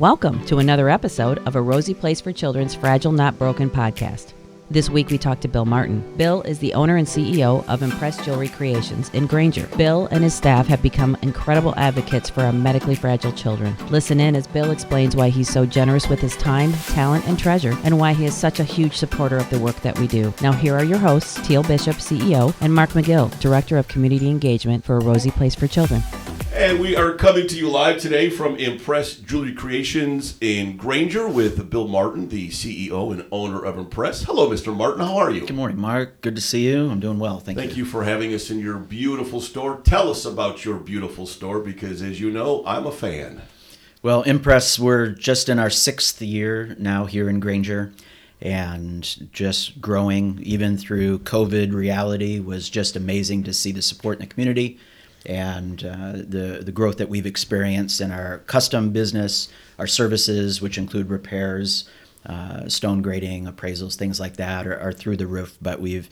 Welcome to another episode of A Rosie Place for Children's Fragile Not Broken podcast. This week we talked to Bill Martin. Bill is the owner and CEO of Impress Jewelry Creations in Granger. Bill and his staff have become incredible advocates for our medically fragile children. Listen in as Bill explains why he's so generous with his time, talent, and treasure, and why he is such a huge supporter of the work that we do. Now, here are your hosts, Teal Bishop, CEO, and Mark McGill, Director of Community Engagement for A Rosie Place for Children. And we are coming to you live today from Impress Jewelry Creations in Granger with Bill Martin, the CEO and owner of Impress. Hello, Mr. Martin. How are you? Good morning, Mark. Good to see you. I'm doing well. Thank, you. Thank you. for having us in your beautiful store. Tell us about your beautiful store because, as you know, I'm a fan. Well, Impress, we're just in our sixth year now here in Granger and just growing even through COVID reality was just amazing to see the support in the community and uh, the the growth that we've experienced in our custom business, our services, which include repairs, uh, stone grading, appraisals, things like that, are, are, through the roof. But we've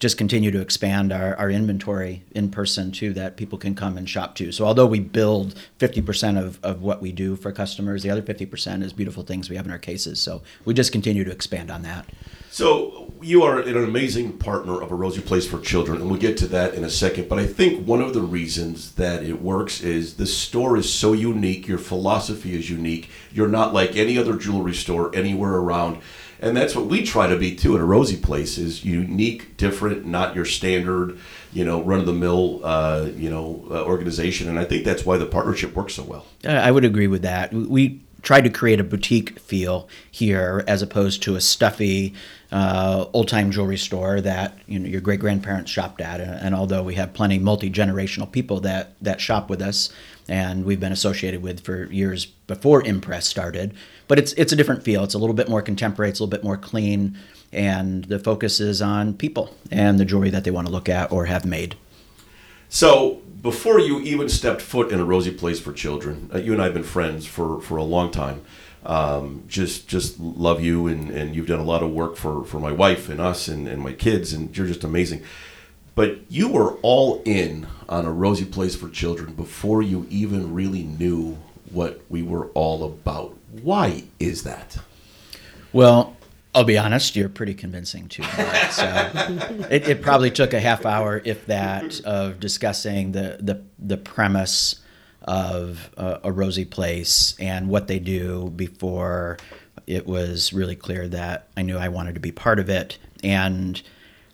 just continued to expand our, our inventory in person too, that people can come and shop to. So although we build 50% of, of what we do for customers, the other 50% is beautiful things we have in our cases. So we just continue to expand on that. So you are an amazing partner of a Rosie Place for Children, and we'll get to that in a second. But I think one of the reasons that it works is the store is so unique. Your philosophy is unique. You're not like any other jewelry store anywhere around, and that's what we try to be too at a Rosie Place is unique, different, not your standard, you know, run of the mill, uh, you know, uh, organization. And I think that's why the partnership works so well. I would agree with that. We tried to create a boutique feel here as opposed to a stuffy uh, old time jewelry store that you know your great grandparents shopped at. And, and although we have plenty multi generational people that that shop with us, and we've been associated with for years before Impress started, but it's it's a different feel. It's a little bit more contemporary. It's a little bit more clean, and the focus is on people and the jewelry that they want to look at or have made. So before you even stepped foot in a Rosie Place for Children, uh, you and I have been friends for, for a long time. Um, just just love you, and, and you've done a lot of work for, for my wife and us and, and my kids, and you're just amazing. But you were all in on a Rosie Place for Children before you even really knew what we were all about. Why is that? Well, I'll be honest, you're pretty convincing too. So it, it, probably took a half hour, if that, of discussing the the, the premise of uh, a rosie place and what they do before it was really clear that I knew I wanted to be part of it. And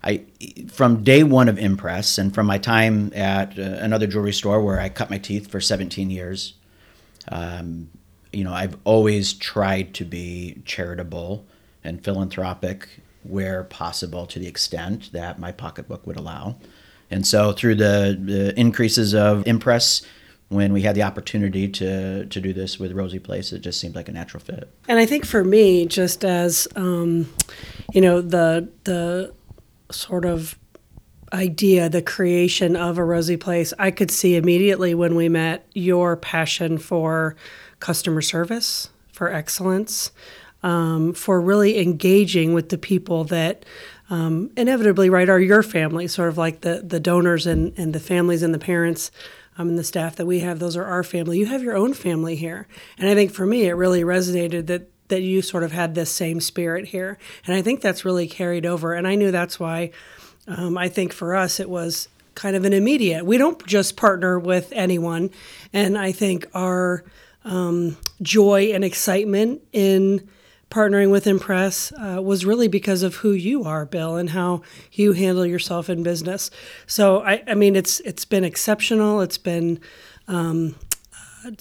I, from day one of Impress, and from my time at uh, another jewelry store where I cut my teeth for 17 years, um, you know, I've always tried to be charitable and philanthropic where possible to the extent that my pocketbook would allow. And so through the, the increases of Impress, when we had the opportunity to to do this with Rosie Place, it just seemed like a natural fit. And I think for me, just as um, you know, the the sort of idea, the creation of a Rosie Place, I could see immediately when we met your passion for customer service, for excellence, um, for really engaging with the people that um, inevitably, right, are your family, sort of like the, the donors and, and the families and the parents um, and the staff that we have. Those are our family. You have your own family here. And I think for me, it really resonated that that you sort of had this same spirit here. And I think that's really carried over. And I knew that's why um, I think for us it was kind of an immediate. We don't just partner with anyone. And I think our um, joy and excitement in partnering with Impress uh, was really because of who you are, Bill, and how you handle yourself in business. So I, I mean, it's it's been exceptional. It's been um,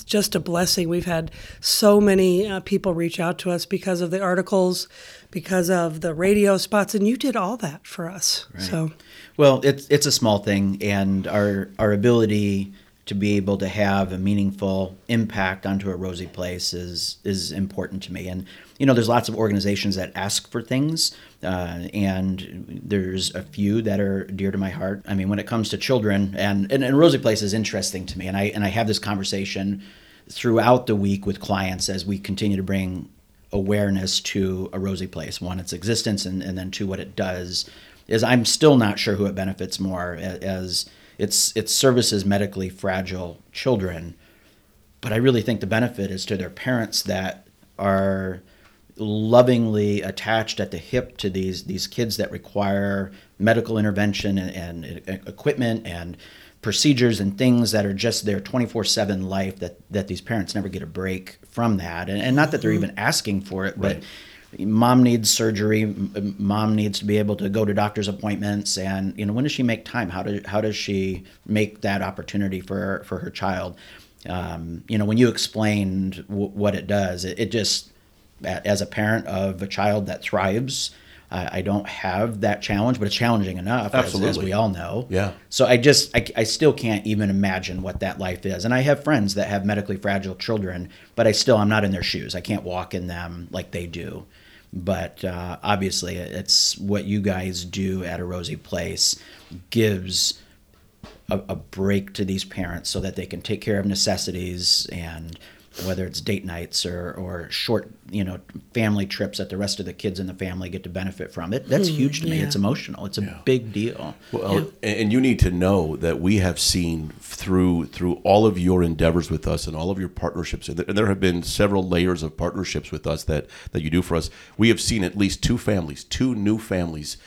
just a blessing. We've had so many uh, people reach out to us because of the articles, because of the radio spots, and you did all that for us. Right. So, well, it's it's a small thing, and our our ability to be able to have a meaningful impact onto a rosie place is is important to me. And you know, there's lots of organizations that ask for things, uh, and there's a few that are dear to my heart. I mean, when it comes to children, and, and and Rosie Place is interesting to me, and I and I have this conversation throughout the week with clients as we continue to bring awareness to a Rosie Place. One, its existence, and, and then two, what it does. Is I'm still not sure who it benefits more as it's it services medically fragile children but I really think the benefit is to their parents that are lovingly attached at the hip to these these kids that require medical intervention and, and equipment and procedures and things that are just their 24-7 life that that these parents never get a break from that. And, and not that they're mm-hmm. even asking for it but mom needs surgery mom needs to be able to go to doctor's appointments and you know when does she make time how does how does she make that opportunity for for her child um, you know when you explained w- what it does it, it just as a parent of a child that thrives I I don't have that challenge, but it's challenging enough, as, as we all know. Yeah. So I just, I, I still can't even imagine what that life is. And I have friends that have medically fragile children, but I still, I'm not in their shoes. I can't walk in them like they do. But uh, obviously, it's what you guys do at a Rosie Place gives a, a break to these parents so that they can take care of necessities and whether it's date nights or, or short, you know, family trips that the rest of the kids in the family get to benefit from. It that's hmm, huge to me. yeah. It's emotional. It's a big deal. Well, and- and you need to know that we have seen through through all of your endeavors with us and all of your partnerships, and there- and there have been several layers of partnerships with us that that you do for us. We have seen at least two families, two new families.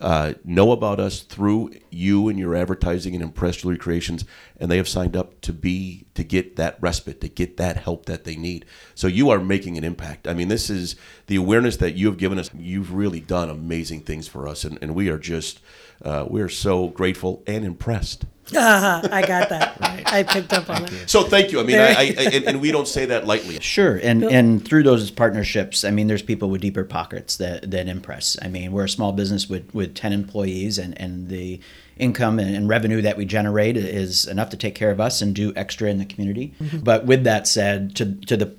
Uh, know about us through you and your advertising and Impress Jewelry Creations, and they have signed up to be to get that respite, to get that help that they need. So you are making an impact. I mean, this is the awareness that you have given us. You've really done amazing things for us, and, and we are just uh, we are so grateful and impressed. Uh-huh. I got that. I picked up on it. So thank you. I mean, I, I, I and, and we don't say that lightly. Sure, and and through those partnerships, I mean, there's people with deeper pockets that that impress. I mean, we're a small business with with ten employees, and and the income and, and revenue that we generate is enough to take care of us and do extra in the community. Mm-hmm. But with that said, to to the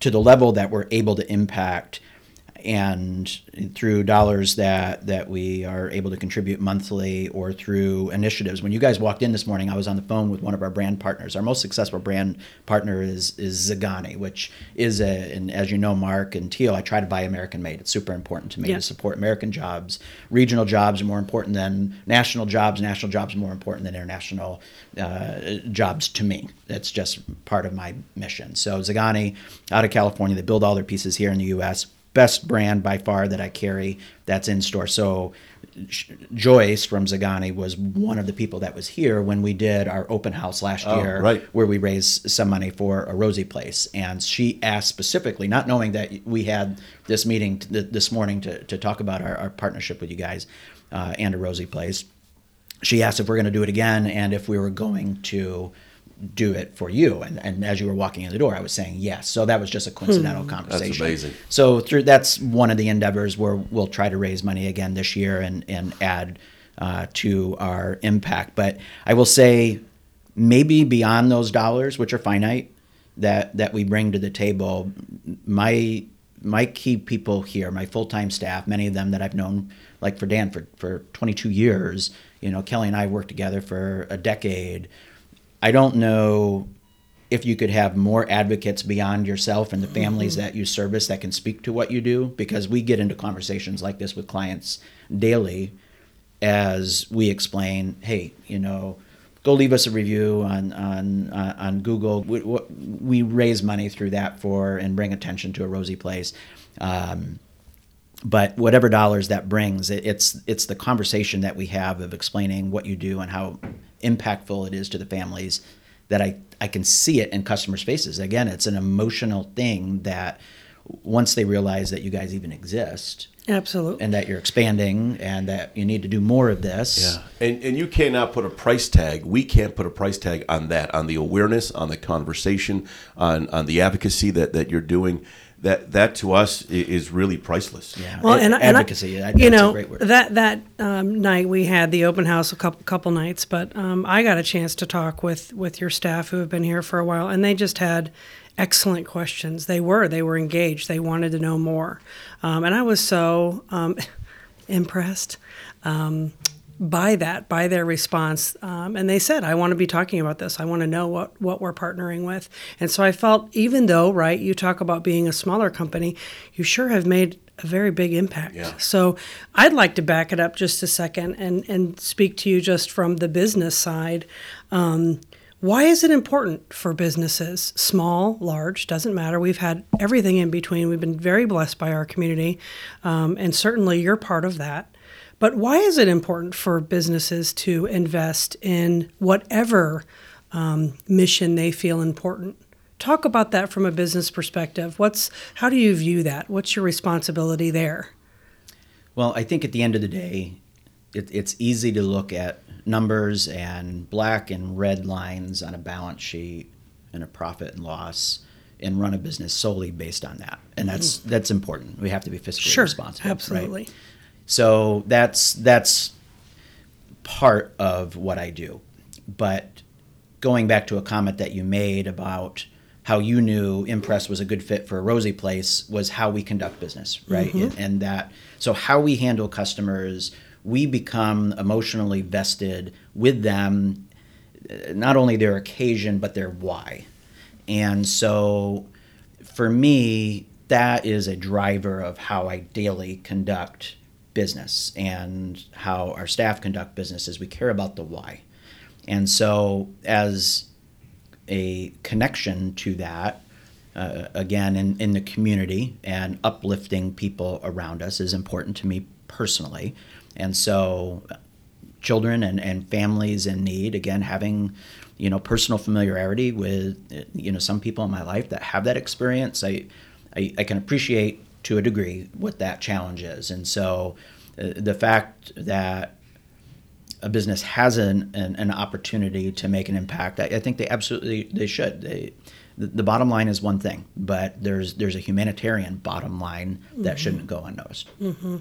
to the level that we're able to impact and through dollars that that we are able to contribute monthly or through initiatives. When you guys walked in this morning, I was on the phone with one of our brand partners. Our most successful brand partner is is Zeghani, which is a and as you know, Mark and Teal, I try to buy American made. It's super important to me Yeah. to support American jobs. Regional jobs are more important than national jobs. National jobs are more important than international uh, jobs to me. That's just part of my mission. So Zeghani, out of California, they build all their pieces here in the U.S best brand by far that I carry that's in store. So Joyce from Zeghani was one of the people that was here when we did our open house last Oh, year, right. where we raised some money for a Rosie Place. And she asked specifically, not knowing that we had this meeting t- this morning to, to talk about our, our partnership with you guys uh, and a Rosie Place. She asked if we're going to do it again and if we were going to do it for you. And, and as you were walking in the door, I was saying yes. So that was just a coincidental conversation. amazing. So through that's one of the endeavors where we'll try to raise money again this year and and add uh, to our impact. But I will say, maybe beyond those dollars, which are finite, that that we bring to the table, my my key people here, my full time staff, many of them that I've known, like for Dan for for 22 years. You know, Kelly and I worked together for a decade. I don't know if you could have more advocates beyond yourself and the families that you service that can speak to what you do because we get into conversations like this with clients daily as we explain hey you know go leave us a review on on uh, on google. We, we raise money through that for and bring attention to a rosie place. Um, but whatever dollars that brings it, it's it's the conversation that we have of explaining what you do and how impactful it is to the families that I, I can see it in customers faces again it's an emotional thing that once they realize that you guys even exist Absolutely. and that you're expanding and that you need to do more of this Yeah, and and you cannot put a price tag. We can't put a price tag on that, on the awareness, on the conversation, on on the advocacy that that you're doing. That that to us is really priceless. yeah Well, A- and, I- and I- advocacy that- you that's know, a great word that that um, night we had the open house a couple couple nights, but um, I got a chance to talk with with your staff who have been here for a while, and they just had excellent questions. They were they were engaged. They wanted to know more, um, and I was so um, impressed. Um, by that, by their response, um, and they said, "I want to be talking about this. I want to know what what we're partnering with." And so I felt, even though, right, you talk about being a smaller company, you sure have made a very big impact. Yeah. So I'd like to back it up just a second and and speak to you just from the business side. Um, Why is it important for businesses, small, large, doesn't matter? We've had everything in between. We've been very blessed by our community, um, and certainly you're part of that. But why is it important for businesses to invest in whatever um, mission they feel important? Talk about that from a business perspective. What's how do you view that? What's your responsibility there? Well, I think at the end of the day, it, it's easy to look at numbers and black and red lines on a balance sheet and a profit and loss and run a business solely based on that. And that's mm. that's important. We have to be fiscally sure, responsible. Absolutely. Right? So that's that's part of what I do. But going back to a comment that you made about how you knew Impress was a good fit for a rosie Place was how we conduct business, right? Mm-hmm. And that so how we handle customers, we become emotionally vested with them, uh, not only their occasion but their why. And so for me, that is a driver of how I daily conduct business and how our staff conduct business is we care about the why. And so as a connection to that, uh, again, in, in the community and uplifting people around us is important to me personally. And so, children and, and families in need, again, having you know personal familiarity with you know some people in my life that have that experience i i, I can appreciate to a degree what that challenge is and so uh, the fact that a business has an, an, an, opportunity to make an impact, I, I think they absolutely they should. They, the, the, bottom line is one thing, but there's there's a humanitarian bottom line that mm-hmm. shouldn't go unnoticed. Mm-hmm.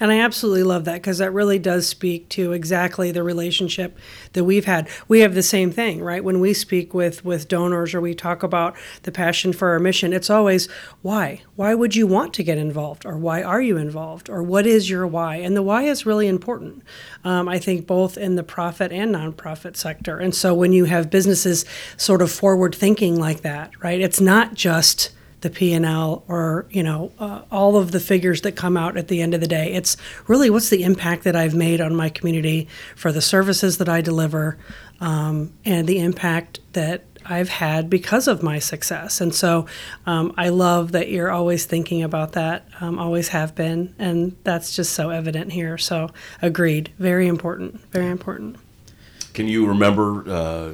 And I absolutely love that because that really does speak to exactly the relationship that we've had. We have the same thing, right? When we speak with with donors or we talk about the passion for our mission, it's always why? Why would you want to get involved, or why are you involved, or what is your why? And the why is really important. Um, I think both in the profit and nonprofit sector. And so when you have businesses sort of forward thinking like that, right? It's not just the P&L or you know uh, all of the figures that come out at the end of the day. It's really what's the impact that I've made on my community for the services that I deliver um, and the impact that I've had because of my success. And so um, I love that you're always thinking about that, um, always have been, and that's just so evident here. So agreed, very important, very important. Can you remember? Uh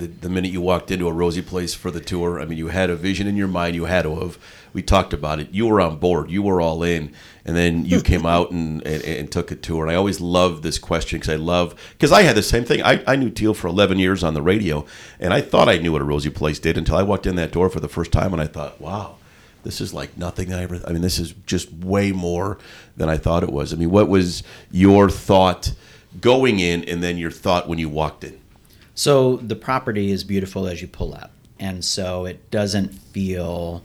the, the minute you walked into a Rosie place for the tour. I mean, you had a vision in your mind. You had to have. We talked about it. You were on board. You were all in, and then you hmm. came out and, and, and, took a tour. And I always love this question because I love because I had the same thing. I, I knew Teal for 11 years on the radio, and I thought I knew what a Rosie place did until I walked in that door for the first time, and I thought, wow. This is like nothing I ever. I mean, this is just way more than I thought it was. I mean, what was your thought going in, and then your thought when you walked in? So the property is beautiful as you pull up, and so it doesn't feel,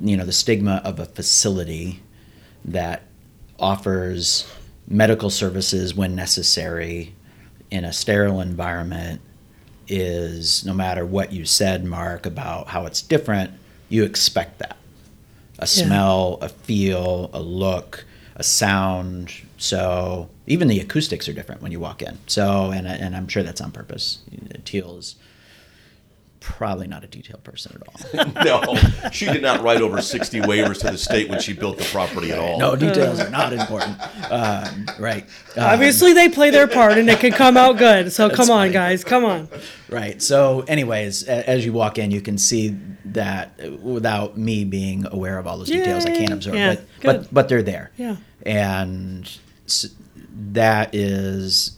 you know, the stigma of a facility that offers medical services when necessary in a sterile environment is no matter what you said, Mark, about how it's different, you expect that. A yeah. smell, a feel, a look, a sound. So even the acoustics are different when you walk in. So, and, and I'm sure that's on purpose. Teal is probably not a detailed person at all. no, she did not write over 60 waivers to the state when she built the property at all. No, details are not important. Um, right. Um, Obviously, they play their part and it can come out good. So come on, funny. guys, come on. Right. So, anyways, as you walk in, you can see that without me being aware of all those details, Yay. I can't observe. Yeah, but, but but they're there. Yeah. And that is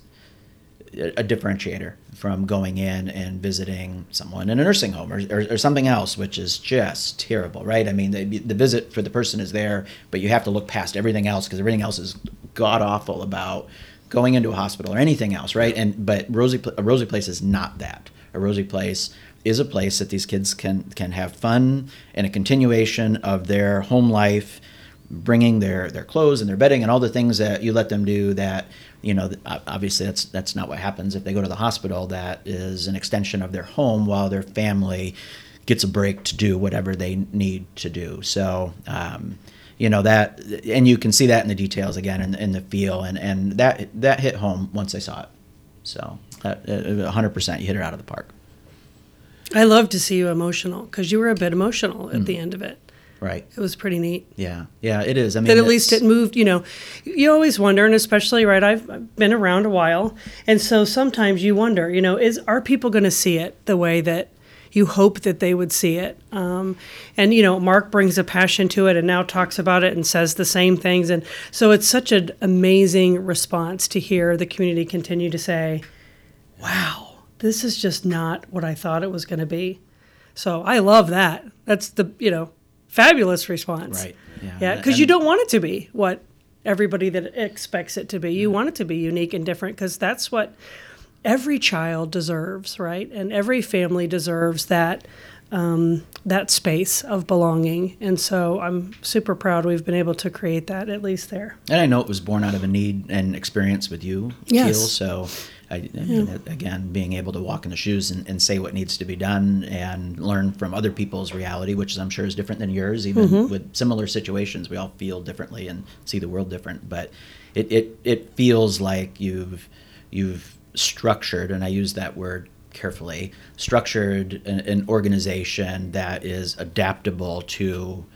a differentiator from going in and visiting someone in a nursing home or, or, or, something else, which is just terrible, right? I mean, the, the visit for the person is there, but you have to look past everything else because everything else is god awful about going into a hospital or anything else, right? And but Rosie, a Rosie Place is not that. A Rosie Place is a place that these kids can can have fun and a continuation of their home life bringing their their clothes and their bedding and all the things that you let them do that you know obviously that's that's not what happens if they go to the hospital. That is an extension of their home while their family gets a break to do whatever they need to do. So um, you know that and you can see that in the details again in, in the feel and and that that hit home once I saw it. So uh, 100% you hit it out of the park. I love to see you emotional because you were a bit emotional at the end of it. Right. It was pretty neat. Yeah. Yeah. It is. I mean, that at least it moved you know you always wonder and especially right I've, I've been around a while and so sometimes you wonder you know is are people going to see it the way that you hope that they would see it um, and you know mark brings a passion to it and now talks about it and says the same things and so it's such an amazing response to hear the community continue to say wow this is just not what i thought it was going to be so i love that that's the you know fabulous response Right. Yeah. yeah, because you don't want it to be what everybody that expects it to be. You want it to be unique and different because that's what every child deserves, right? And every family deserves that um, that space of belonging. And so I'm super proud we've been able to create that at least there. And I know it was born out of a need and experience with you, Yes. Teal. So, I, I mean, again, being able to walk in the shoes and, and say what needs to be done and learn from other people's reality, which I'm sure is different than yours, even mm-hmm. with similar situations, we all feel differently and see the world different. But it, it, it feels like you've you've structured, and I use that word carefully, structured an, an organization that is adaptable to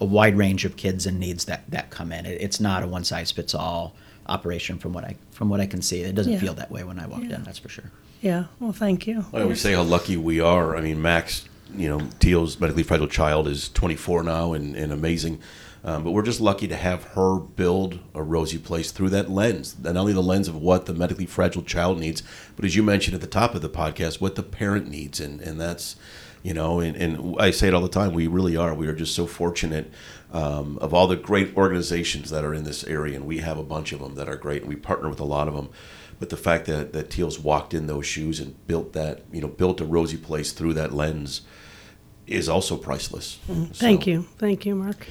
a wide range of kids and needs that that come in. It, it's not a one size fits all operation from what I from what I can see. It doesn't Yeah. feel that way when I walked Yeah. in. That's for sure. Yeah, well, thank you. I always say how lucky we are. I mean, Max, you know, Teal's medically fragile child is 24 now and, and amazing. Um, but we're just lucky to have her build a rosie place through that lens. And not only the lens of what the medically fragile child needs, but as you mentioned at the top of the podcast, what the parent needs. And, and that's, you know, and, and I say it all the time, we really are. We are just so fortunate um, of all the great organizations that are in this area. And we have a bunch of them that are great. And we partner with a lot of them. But the fact that, that Teal's walked in those shoes and built that, you know, built a rosie place through that lens is also priceless. Thank So- you. Thank you, Mark.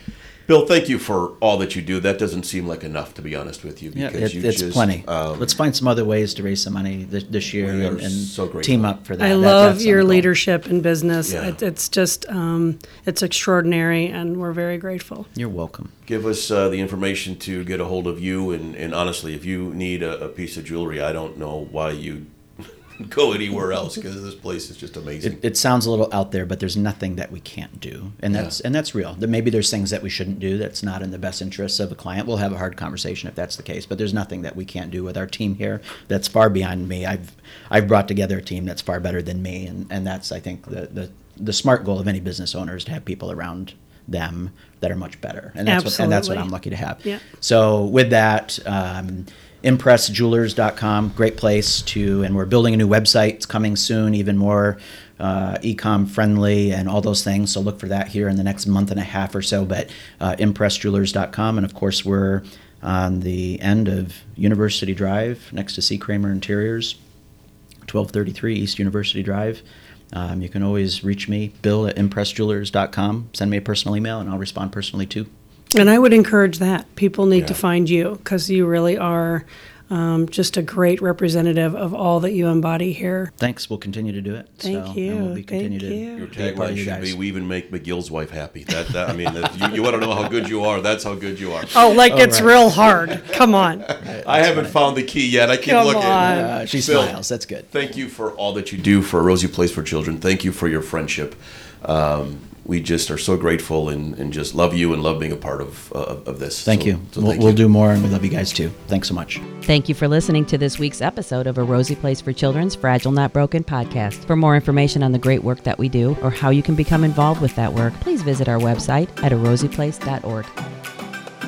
Bill, thank you for all that you do. That doesn't seem like enough, to be honest with you. Yeah, Because it, you it's just, plenty. um, Let's find some other ways to raise some money this, this year and, and so grateful. team up for that. I That- love your leadership in business. Yeah. It, it's just, um, it's extraordinary, and we're very grateful. You're welcome. give us uh, the information to get a hold of you. And, and honestly, if you need a, a piece of jewelry, I don't know why you go anywhere else because this place is just amazing. It, it sounds a little out there, but there's nothing that we can't do, and that's and that's real. That maybe there's things that we shouldn't do that's not in the best interests of a client. We'll have a hard conversation if that's the case, but there's nothing that we can't do with our team here that's far beyond me. I've I've brought together a team that's far better than me, and and that's I think the the the smart goal of any business owner is to have people around them that are much better, and that's what, and that's what I'm lucky to have. Yeah. So with that, um, impressjewelers.com, great place to, and we're building a new website. It's coming soon, even more uh, ecom friendly and all those things. So look for that here in the next month and a half or so. But uh, impressjewelers.com, and of course we're on the end of University Drive next to C. Kramer Interiors. 1233 East University Drive. Um, you can always reach me, bill at impressjewelers.com. Send me a personal email and I'll respond personally too. And I would encourage that. People need to find you because you really are um, just a great representative of all that you embody here. Thanks. We'll continue to do it. Thank so, you. And we'll be continue Thank to you. Your be part of tagline you should guys. be "We even make McGill's wife happy." That, that I mean, that, you, you want to know how good you are. That's how good you are. Oh, like it's right. real hard. Come on. I haven't found the key yet. I keep Come looking. on. Uh, she Bill, smiles. That's good. Thank you for all that you do for Rosie Place for Children. Thank you for your friendship. Um, we just are so grateful and, and just love you and love being a part of uh, of this. Thank So- you. so we'll thank we'll you. do more and we love you guys too. Thanks so much. Thank you for listening to this week's episode of A Rosie Place for Children's Fragile Not Broken podcast. For more information on the great work that we do or how you can become involved with that work, please visit our website at arosieplace.org.